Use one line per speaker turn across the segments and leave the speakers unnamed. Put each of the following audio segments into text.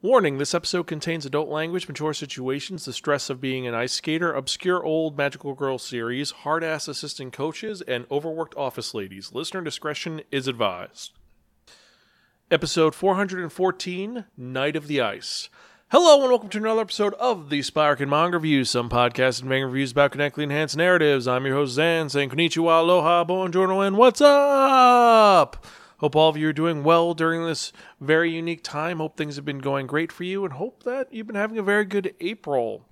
Warning this episode contains adult language, mature situations, the stress of being an ice skater, obscure old magical girl series, hard ass assistant coaches, and overworked office ladies. Listener discretion is advised. Episode 414 Knight of the Ice. Hello and welcome to another episode of the Spiraken Manga Reviews, some podcasts and manga reviews about connectly enhanced narratives. I'm your host Xan, saying konnichiwa, aloha, buongiorno, and what's up? Hope all of you are doing well during this very unique time. Hope things have been going great for you and hope that you've been having a very good April.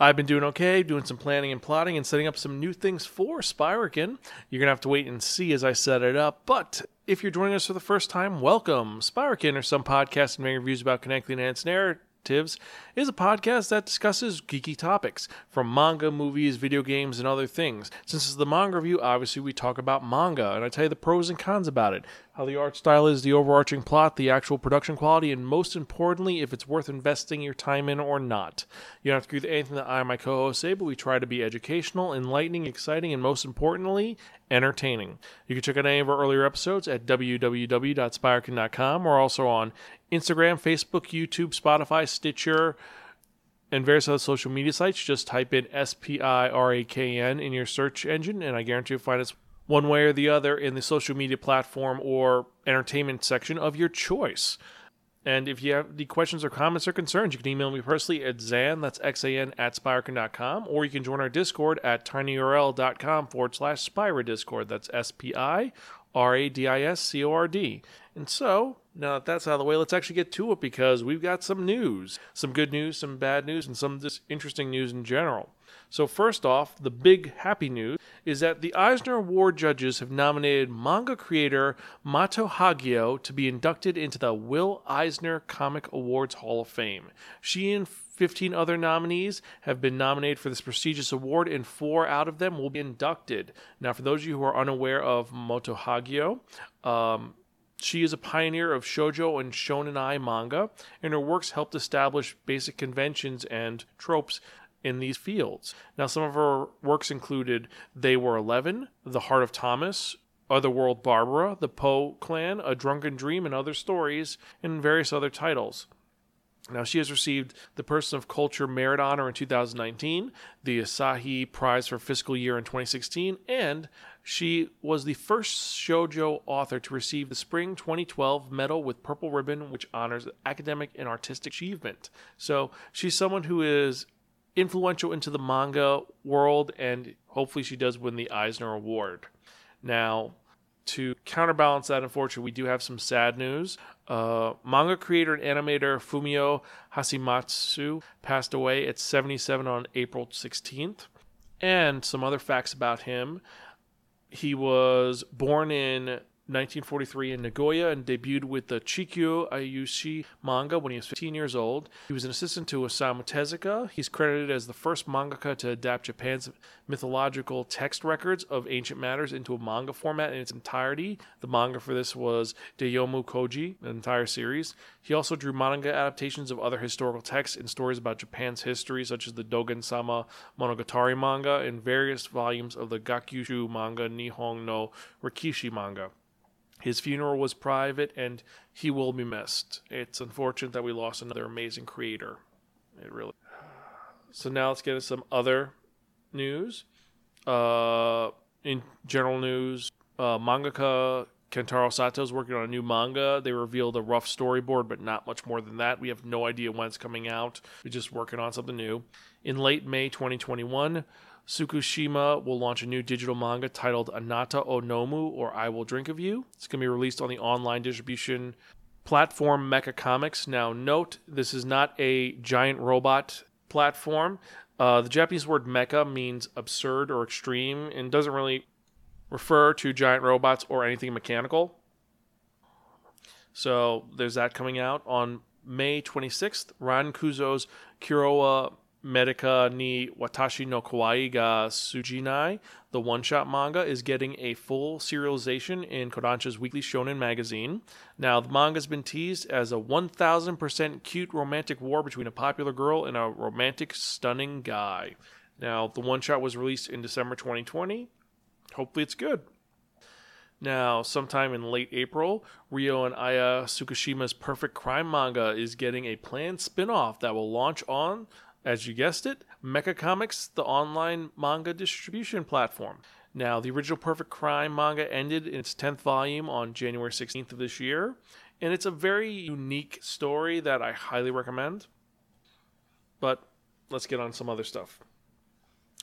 I've been doing okay, doing some planning and plotting and setting up some new things for Spiraken. You're going to have to wait and see as I set it up. But if you're joining us for the first time, welcome. Spiraken or some podcasts and reviews about connecting enhanced narratives is a podcast that discusses geeky topics from manga, movies, video games, and other things. Since it's the manga review, obviously we talk about manga, and I tell you the pros and cons about it, how the art style is, the overarching plot, the actual production quality, and most importantly, if it's worth investing your time in or not. You don't have to agree with anything that I and my co hosts say, but we try to be educational, enlightening, exciting, and most importantly, entertaining. You can check out any of our earlier episodes at www.spiraken.com or also on Instagram, Facebook, YouTube, Spotify, Stitcher, and various other social media sites. Just type in S P I R A K N in your search engine, and I guarantee you'll find us one way or the other in the social media platform or entertainment section of your choice. And if you have any questions or comments or concerns, you can email me personally at Xan, that's X-A-N, at Spiraken.com, or you can join our Discord at tinyurl.com forward slash Spira Discord. That's S-P-I-R-A-D-I-S-C-O-R-D. And so, now that that's out of the way, let's actually get to it because we've got some news. Some good news, some bad news, and some just interesting news in general. So, first off, the big happy news is that the Eisner Award judges have nominated manga creator Moto Hagio to be inducted into the Will Eisner Comic Awards Hall of Fame. She and 15 other nominees have been nominated for this prestigious award, and four out of them will be inducted. Now, for those of you who are unaware of Moto Hagio, um, she is a pioneer of shojo and shonenai manga, and her works helped establish basic conventions and tropes in these fields. Now, some of her works included They Were Eleven, The Heart of Thomas, Otherworld Barbara, The Poe Clan, A Drunken Dream, and Other Stories, and various other titles. Now, she has received the Person of Culture Merit Honor in 2019, the Asahi Prize for Fiscal Year in 2016, and she was the first shoujo author to receive the Spring 2012 Medal with Purple Ribbon, which honors academic and artistic achievement. So, she's someone who is influential into the manga world, and hopefully she does win the Eisner Award. Now, to counterbalance that, unfortunately, we do have some sad news. Uh, manga creator and animator Fumio Hisamatsu passed away at 77 on April 16th. And some other facts about him. He was born in 1943 in Nagoya and debuted with the Chikyu Ayushi manga when he was 15 years old. He was an assistant to Osamu Tezuka. He's credited as the first mangaka to adapt Japan's mythological text records of ancient matters into a manga format in its entirety. The manga for this was Daiomu Koji, an entire series. He also drew manga adaptations of other historical texts and stories about Japan's history, such as the Dogen Sama Monogatari manga and various volumes of the Gakushu manga Nihon no Rekishi manga. His funeral was private and he will be missed. It's unfortunate that we lost another amazing creator. It really. So now let's get into some other news. Uh, in general news, uh, mangaka Kentaro Sato is working on a new manga. They revealed a rough storyboard, but not much more than that. We have no idea when it's coming out. We're just working on something new. In late May 2021, Tsukushima will launch a new digital manga titled Anata Onomu or I Will Drink of You. It's going to be released on the online distribution platform Mecha Comics. Now, note this is not a giant robot platform. Uh, the Japanese word mecha means absurd or extreme and doesn't really refer to giant robots or anything mechanical. So there's that coming out on May 26th. Ran Kuzo's Kurowa Medica ni Watashi no Kawaii ga Sujinai, the one shot manga, is getting a full serialization in Kodansha's weekly shonen magazine. Now, the manga has been teased as a 1000% cute romantic war between a popular girl and a romantic, stunning guy. Now, the one shot was released in December 2020. Hopefully, it's good. Now, sometime in late April, Ryo and Aya Tsukishima's Perfect Crime manga is getting a planned spin off that will launch on, as you guessed it, Mecha Comics, the online manga distribution platform. Now, the original Perfect Crime manga ended in its 10th volume on January 16th of this year, and it's a very unique story that I highly recommend. But let's get on some other stuff.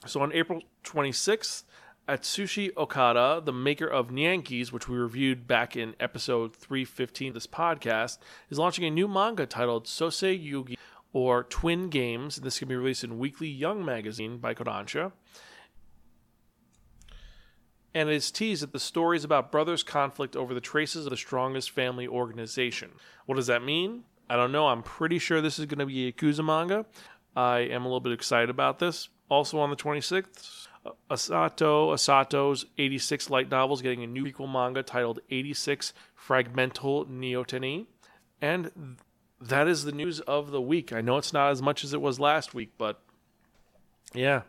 So on April 26th, Atsushi Okada, the maker of Nyankees, which we reviewed back in episode 315 of this podcast, is launching a new manga titled Sosei Yugi, or Twin Games. This can be released in Weekly Young Magazine by Kodansha. And it is teased that the story is about brothers' conflict over the traces of the strongest family organization. What does that mean? I don't know. I'm pretty sure this is going to be a Yakuza manga. I am a little bit excited about this. Also on the 26th, Asato Asato's 86 light novels getting a new prequel manga titled 86 Fragmental Neoteny. And that is the news of the week. I know it's not as much as it was last week, but yeah,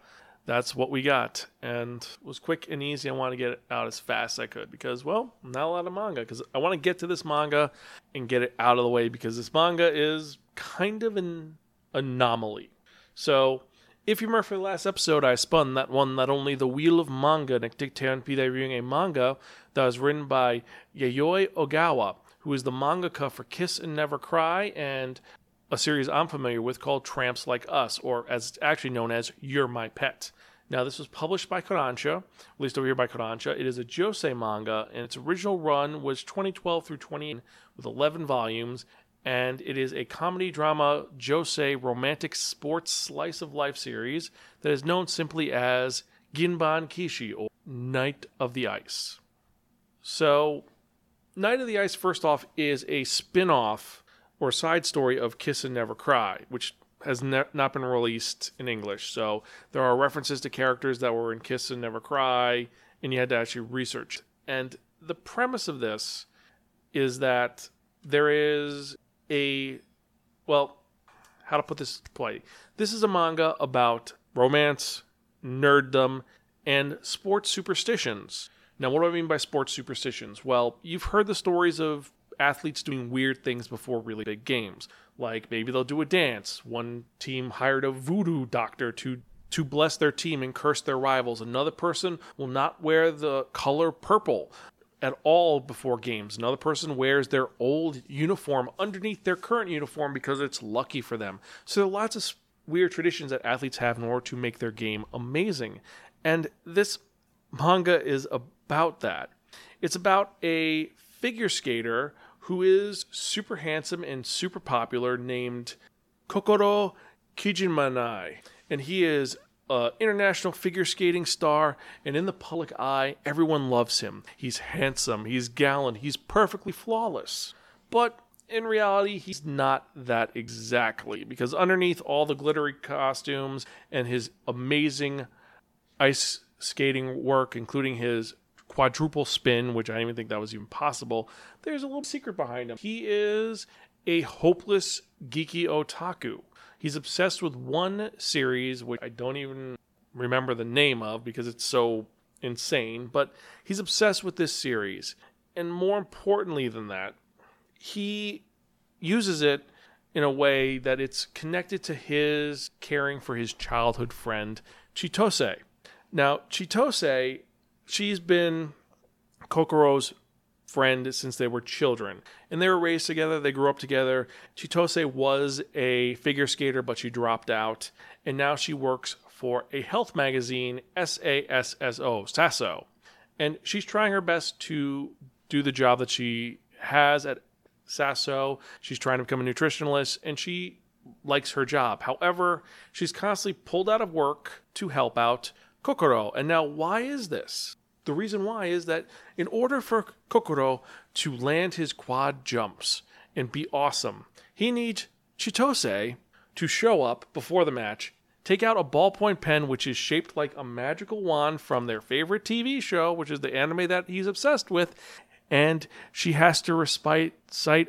that's what we got. And it was quick and easy. I want to get it out as fast as I could because, well, not a lot of manga. Because I want to get to this manga and get it out of the way because this manga is kind of an anomaly. So if you remember from the last episode, I spun that one not only the Wheel of Manga, Nekdikteon Pide reviewing a manga that was written by Yayoi Ogawa, who is the mangaka for Kiss and Never Cry and a series I'm familiar with called Tramps Like Us, or as it's actually known as You're My Pet. Now, this was published by Kodansha, released over here by Kodansha. It is a Josei manga, and its original run was 2012 through 20 with 11 volumes, and it is a comedy drama josei romantic sports slice of life series that is known simply as Ginban Kishi or Knight of the Ice. So, Knight of the Ice, first off, is a spin off or side story of Kiss and Never Cry, which has ne- not been released in English. So, there are references to characters that were in Kiss and Never Cry, and you had to actually research. And the premise of this is that there is a well, how to put this play. This is a manga about romance, nerddom, and sports superstitions. Now, what do I mean by sports superstitions? Well, you've heard the stories of athletes doing weird things before really big games. Like maybe they'll do a dance. One team hired a voodoo doctor to to bless their team and curse their rivals. Another person will not wear the color purple at all before games. Another person wears their old uniform underneath their current uniform because it's lucky for them. So there are lots of weird traditions that athletes have in order to make their game amazing. And this manga is about that. It's about a figure skater who is super handsome and super popular named Kokoro Kijimanai. And he is an international figure skating star, and in the public eye, everyone loves him. He's handsome, he's gallant, he's perfectly flawless. But in reality, he's not that exactly, because underneath all the glittery costumes and his amazing ice skating work, including his quadruple spin, which I didn't even think that was even possible, there's a little secret behind him. He is a hopeless geeky otaku. He's obsessed with one series, which I don't even remember the name of because it's so insane, but he's obsessed with this series. And more importantly than that, he uses it in a way that it's connected to his caring for his childhood friend, Chitose. Now, Chitose, she's been Kokoro's friend since they were children. And they were raised together, they grew up together. Chitose was a figure skater, but she dropped out. And now she works for a health magazine, SASSO, Sasso. And she's trying her best to do the job that she has at Sasso. She's trying to become a nutritionalist and she likes her job. However, she's constantly pulled out of work to help out Kokoro. And now, why is this? The reason why is that in order for Kokoro to land his quad jumps and be awesome, he needs Chitose to show up before the match, take out a ballpoint pen which is shaped like a magical wand from their favorite TV show, which is the anime that he's obsessed with, and she has to recite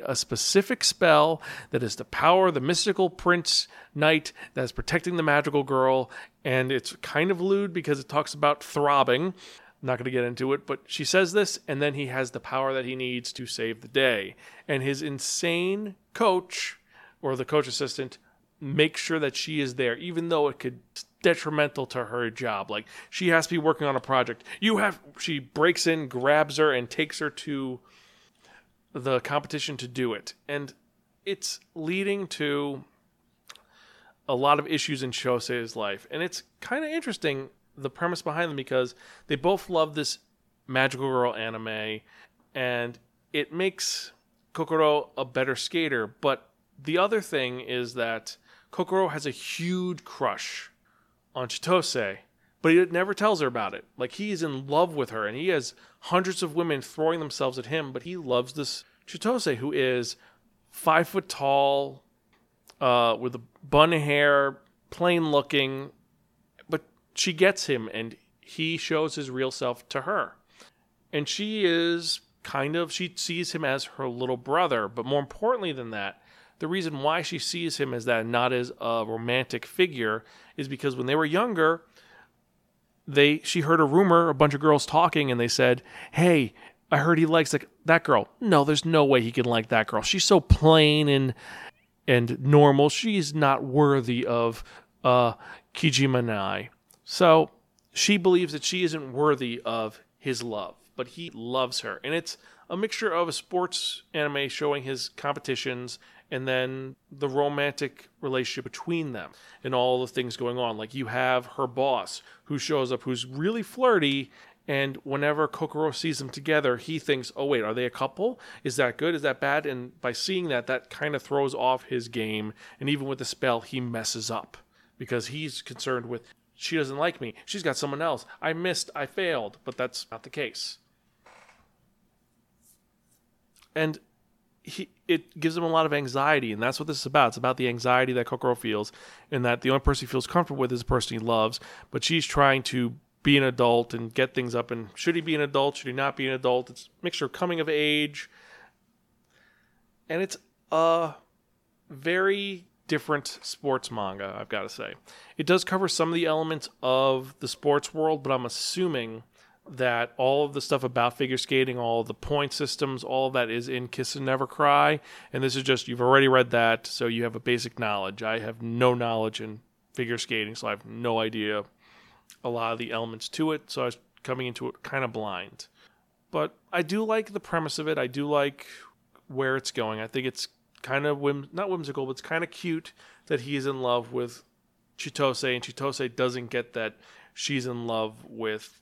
a specific spell that is the power of the mystical prince knight that is protecting the magical girl. And it's kind of lewd because it talks about throbbing I'm not going to get into it, but she says this, and then he has the power that he needs to save the day. And his insane coach or the coach assistant makes sure that she is there, even though it could detrimental to her job. Like she has to be working on a project. You have she breaks in, grabs her, and takes her to the competition to do it. And it's leading to a lot of issues in Chitose's life. And it's kind of interesting the premise behind them because they both love this magical girl anime and it makes Kokoro a better skater. But the other thing is that Kokoro has a huge crush on Chitose, but he never tells her about it. Like he is in love with her and he has hundreds of women throwing themselves at him, but he loves this Chitose who is five foot tall, uh, with a bun hair, plain looking, but she gets him and he shows his real self to her. And she is kind of, she sees him as her little brother. But more importantly than that, the reason why she sees him as that, not as a romantic figure, is because when they were younger, they she heard a rumor, a bunch of girls talking, and they said, "Hey, I heard he likes like that girl." No, there's no way he can like that girl. She's so plain and and normal. She's not worthy of uh, Kijimanai. So she believes that she isn't worthy of his love, but he loves her. And it's a mixture of a sports anime showing his competitions and then the romantic relationship between them and all the things going on. Like you have her boss who shows up who's really flirty. And whenever Kokoro sees them together, he thinks, oh, wait, are they a couple? Is that good? Is that bad? And by seeing that, that kind of throws off his game. And even with the spell, he messes up because he's concerned with she doesn't like me. She's got someone else. I missed. I failed. But that's not the case. And he, it gives him a lot of anxiety, and that's what this is about. It's about the anxiety that Kokoro feels, and that the only person he feels comfortable with is the person he loves. But she's trying to be an adult and get things up. And should he be an adult? Should he not be an adult? It's a mixture of coming of age, and it's a very different sports manga, I've got to say. It does cover some of the elements of the sports world, but I'm assuming that all of the stuff about figure skating, all the point systems, all that is in Kiss and Never Cry. And this is just, you've already read that, so you have a basic knowledge. I have no knowledge in figure skating, so I have no idea a lot of the elements to it. So I was coming into it kind of blind. But I do like the premise of it. I do like where it's going. I think it's kind of whim not whimsical, but it's kind of cute that he's in love with Chitose, and Chitose doesn't get that she's in love with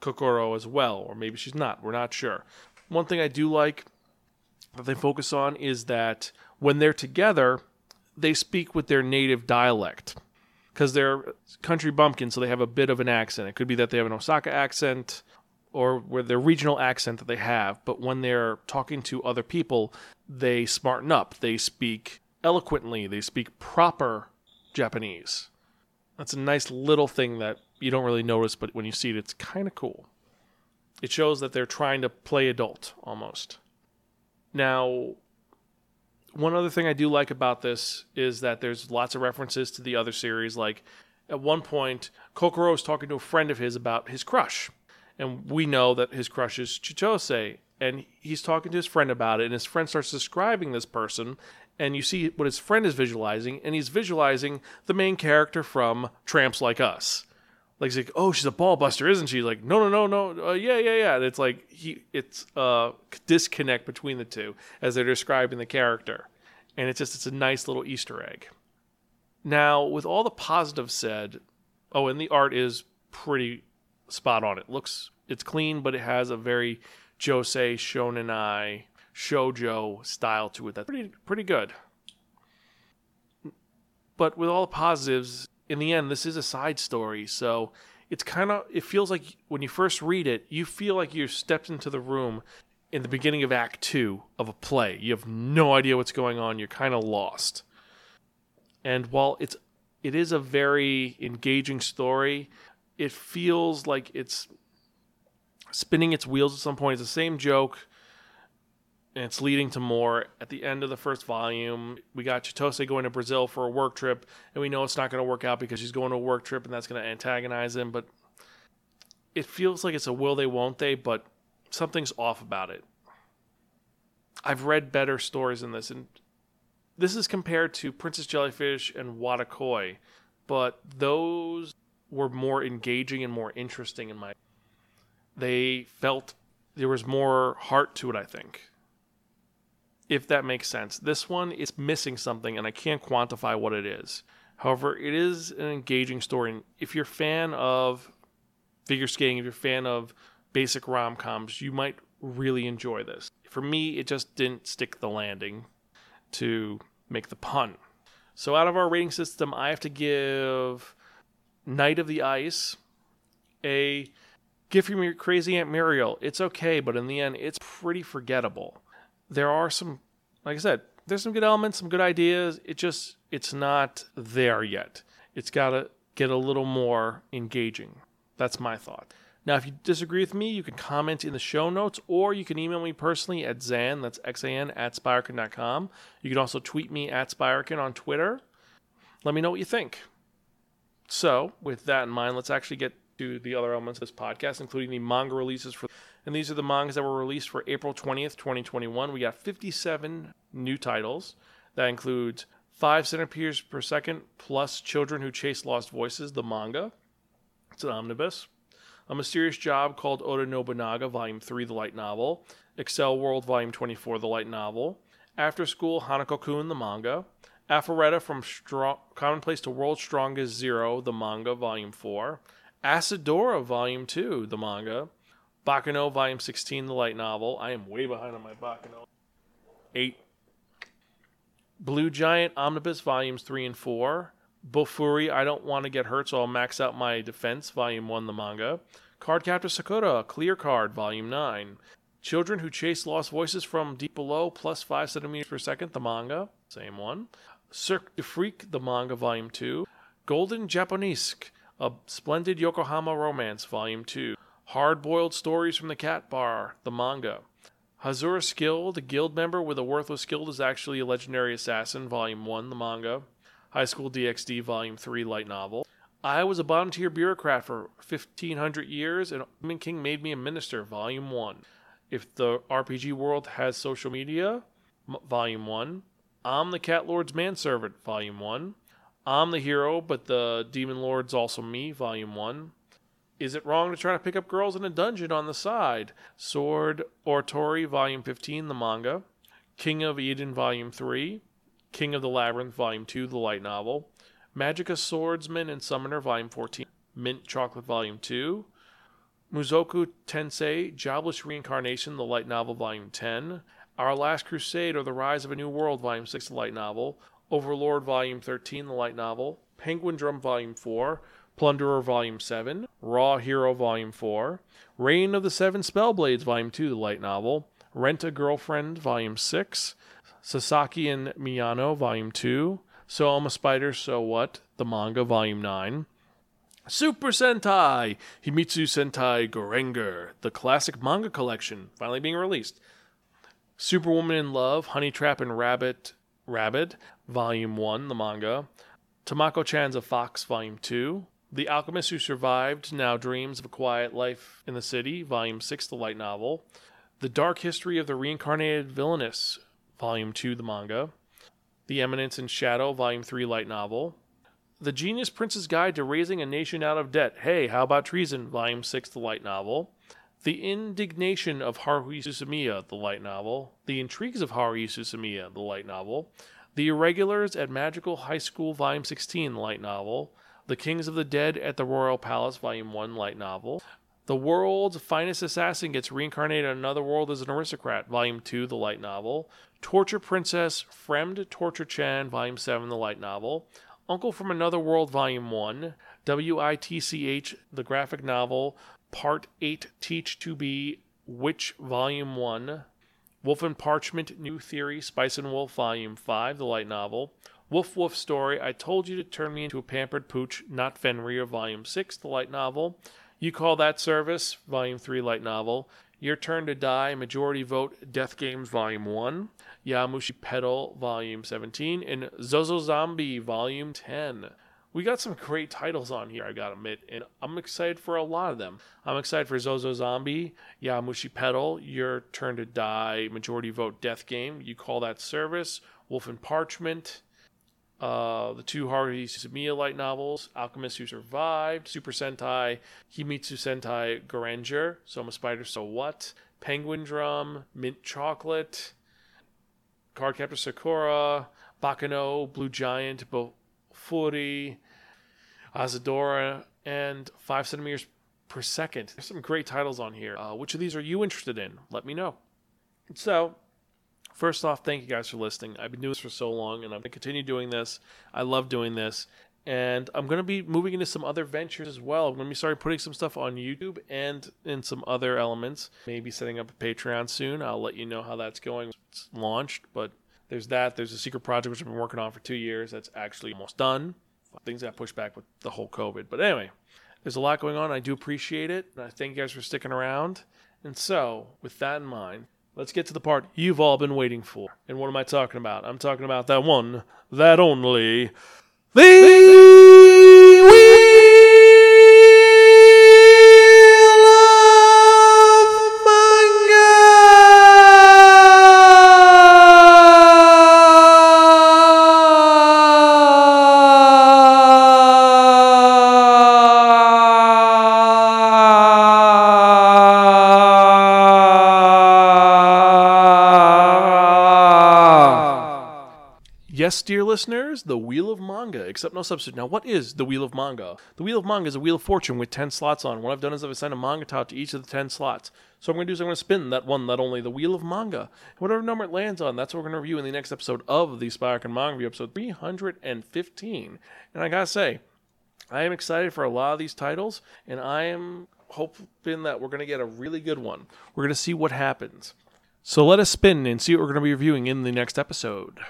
Kokoro as well, or maybe she's not. We're not sure. One thing I do like that they focus on is that when they're together, they speak with their native dialect because they're country bumpkins, so they have a bit of an accent. It could be that they have an Osaka accent or where their regional accent that they have, but when they're talking to other people, they smarten up. They speak eloquently, they speak proper Japanese. That's a nice little thing that you don't really notice, but when you see it, it's kind of cool. It shows that they're trying to play adult almost. Now, one other thing I do like about this is that there's lots of references to the other series. Like at one point, Kokoro is talking to a friend of his about his crush. And we know that his crush is Chitose and he's talking to his friend about it and his friend starts describing this person and you see what his friend is visualizing and he's visualizing the main character from tramps like us like he's like oh she's a ball buster isn't she? Like no no no no uh, yeah yeah yeah. And it's like he it's a disconnect between the two as they're describing the character. And it's just it's a nice little easter egg. Now with all the positives said oh and the art is pretty spot on. It looks it's clean but it has a very josei shonenai shojo style to it that's pretty pretty good. But with all the positives in the end this is a side story so it's kind of it feels like when you first read it you feel like you stepped into the room in the beginning of act 2 of a play. You have no idea what's going on. You're kind of lost. And while it's it is a very engaging story it feels like it's spinning its wheels at some point. It's the same joke, and it's leading to more. At the end of the first volume, we got Chitose going to Brazil for a work trip, and we know it's not going to work out because she's going to a work trip, and that's going to antagonize him. But it feels like it's a will they, won't they, but something's off about it. I've read better stories than this, and this is compared to Princess Jellyfish and Koi, but those were more engaging and more interesting in my. They felt there was more heart to it, I think. If that makes sense. This one is missing something, and I can't quantify what it is. However, it is an engaging story. And if you're a fan of figure skating, if you're a fan of basic rom coms, you might really enjoy this. For me, it just didn't stick the landing to make the pun. So, out of our rating system, I have to give Knight of the Ice a gift from your crazy Aunt Muriel. It's okay, but in the end, it's pretty forgettable. There are some, like I said, there's some good elements, some good ideas. It just, it's not there yet. It's got to get a little more engaging. That's my thought. Now, if you disagree with me, you can comment in the show notes or you can email me personally at Xan, that's X-A-N, at Spiraken.com. You can also tweet me at Spiraken on Twitter. Let me know what you think. So, with that in mind, let's actually get to the other elements of this podcast, including the manga releases for. And these are the mangas that were released for April 20th, 2021. We got 57 new titles. That includes 5 centimeters per second plus Children Who Chase Lost Voices, the manga. It's an omnibus. A Mysterious Job called Oda Nobunaga, Volume 3, the light novel. Accel World, Volume 24, the light novel. After School, Hanako Kun, the manga. Arifureta from Strong- Commonplace to World's Strongest Zero, the manga, Volume 4. Asadora, Volume 2, the manga. Baccano, Volume 16, the light novel. I am way behind on my Baccano. 8. Blue Giant Omnibus, Volumes 3 and 4. Bofuri, I Don't Want to Get Hurt, so I'll max out my defense, Volume 1, the manga. Cardcaptor Sakura, Clear Card, Volume 9. Children Who Chase Lost Voices from Deep Below, plus 5 centimeters per second, the manga, same one. Cirque du Freak, the manga, Volume 2. Golden Japonesque, A Splendid Yokohama Romance, Volume 2. Hard Boiled Stories from the Cat Bar, the manga. Hazure Skill, the guild member with a worthless skill is actually a legendary assassin, Volume 1, the manga. High School DxD Volume 3 light novel. I was a bottom tier bureaucrat for 1500 years, and Demon King made me a minister, Volume 1. If the RPG world has social media, Volume 1. I'm the Cat Lord's manservant, Volume 1. I'm the hero, but the Demon Lord's also me, Volume 1. Is it wrong to try to pick up girls in a dungeon on the side? Sword Oratoria, Volume 15, the manga. King of Eden, Volume 3. King of the Labyrinth, Volume 2, the light novel. Magica Swordsman and Summoner, Volume 14. Mint Chocolate, Volume 2. Mushoku Tensei, Jobless Reincarnation, the light novel, Volume 10. Our Last Crusade or the Rise of a New World, Volume 6, the light novel. Overlord, Volume 13, the light novel. Penguin Drum, Volume 4. Plunderer, Volume 7. Raw Hero, Volume 4. Reign of the Seven Spellblades, Volume 2, the light novel. Rent a Girlfriend, Volume 6. Sasaki and Miyano, Volume 2. So I'm a Spider, So What? The manga, Volume 9. Super Sentai! Himitsu Sentai Gorenger, the classic manga collection, finally being released. Superwoman in Love, Honey Trap and Rabbit, Rabbit, Volume 1, the manga. Tamamo Chan's a Fox, Volume 2. The Alchemist Who Survived Now Dreams of a Quiet Life in the City, Volume 6, the light novel. The Dark History of the Reincarnated Villainess, Volume 2, the manga. The Eminence in Shadow, Volume 3, light novel. The Genius Prince's Guide to Raising a Nation Out of Debt. Hey, how about Treason? Volume 6, the light novel. The Indignation of Haruhi Suzumiya, the light novel. The Intrigues of Haruhi Suzumiya, the light novel. The Irregulars at Magical High School, Volume 16, the light novel. The Kings of the Dead at the Royal Palace, Volume 1, light novel. The World's Finest Assassin gets reincarnated in another world as an aristocrat, Volume 2, the light novel. Torture Princess, Fremd Torturchen, Volume 7, the light novel. Uncle from Another World, Volume 1. WITCH, the graphic novel. Part 8, Teach to Be Witch, Volume 1. Wolf and Parchment, New Theory, Spice and Wolf, Volume 5, the light novel. Wolf Wolf Story, I Told You to Turn Me into a Pampered Pooch, Not Fenrir, Volume 6, the light novel. You Call That Service, Volume 3, light novel. Your Turn to Die, Majority Vote, Death Games, Volume 1. Yowamushi Pedal, Volume 17. And Zozo Zombie, Volume 10. we got some great titles on here, I gotta admit, and I'm excited for a lot of them. I'm excited for Zozo Zombie, Yowamushi Pedal, Your Turn to Die, Majority Vote Death Game, You Call That Service, Wolf and Parchment, uh, the two Haruhi Suzumiya light novels, Alchemist Who Survived, Super Sentai, Himitsu Sentai Goranger, Soma Spider So What, Penguin Drum, Mint Chocolate, Cardcaptor Sakura, Baccano, Blue Giant, Bofuri, Asadora, and 5 centimeters per second. There's some great titles on here. Uh, which of these are you interested in? Let me know. So, first off, thank you guys for listening. I've been doing this for so long, and I'm going to continue doing this. I love doing this. And I'm going to be moving into some other ventures as well. I'm going to be starting putting some stuff on YouTube and in some other elements. Maybe setting up a Patreon soon. I'll let you know how that's going. It's launched, but there's that. There's a secret project which I've been working on for two years that's actually almost done. Things got pushed back with the whole COVID. But anyway, there's a lot going on. I do appreciate it. And I thank you guys for sticking around. And so, with that in mind, let's get to the part you've all been waiting for. And what am I talking about? I'm talking about that one, that only, the Yes, dear listeners, the Wheel of Manga, except no substitute. Now, what is the Wheel of Manga? The Wheel of Manga is a Wheel of Fortune with 10 slots on. What I've done is I've assigned a manga top to each of the 10 slots. So I'm going to do is I'm going to spin that one, that only, the Wheel of Manga. Whatever number it lands on, that's what we're going to review in the next episode of the Spiraken Manga Review, episode 315. And I got to say, I am excited for a lot of these titles, and I am hoping that we're going to get a really good one. We're going to see what happens. So let us spin and see what we're going to be reviewing in the next episode.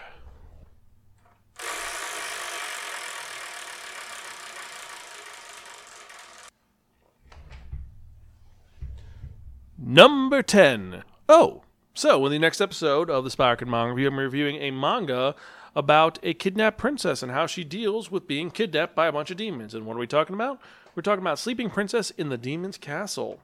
Number 10. Oh, so in the next episode of the Spiraken Manga Review, I'm reviewing a manga about a kidnapped princess and how she deals with being kidnapped by a bunch of demons. And what are we talking about? We're talking about Sleeping Princess in the Demon's Castle.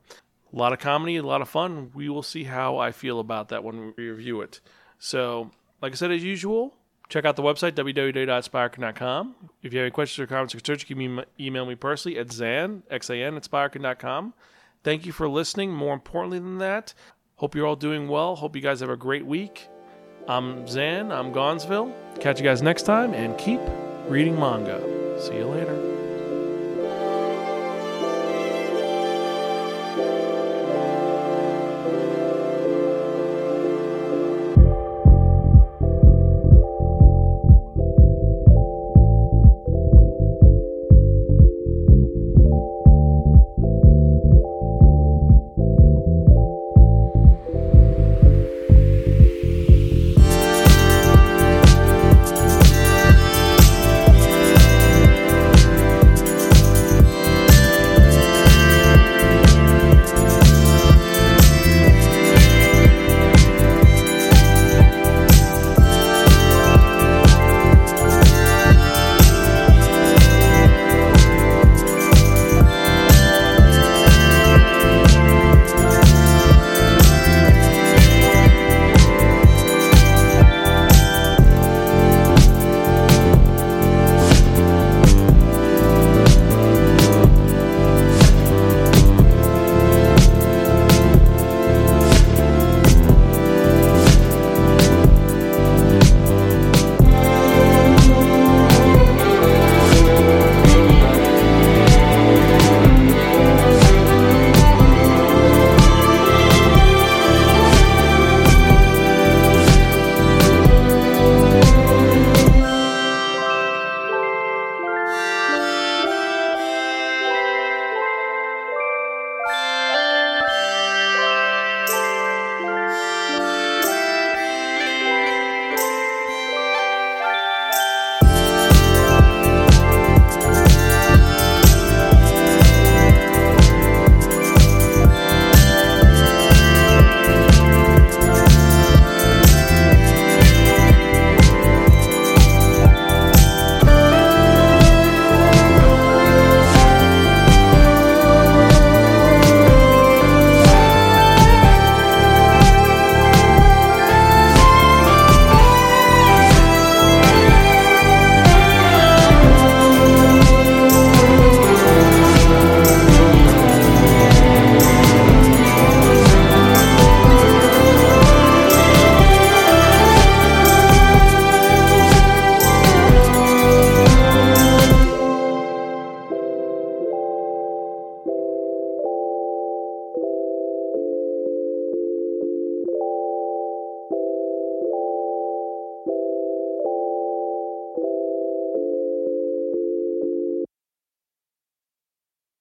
A lot of comedy, a lot of fun. We will see how I feel about that when we review it. So, like I said, as usual, check out the website, www.spiraken.com. If you have any questions or comments or concerns, you can email me personally at Xan, X-A-N, at spiraken.com. Thank you for listening. More importantly than that, hope you're all doing well. Hope you guys have a great week. I'm Xan. I'm Gonzville. Catch you guys next time and keep reading manga. See you later.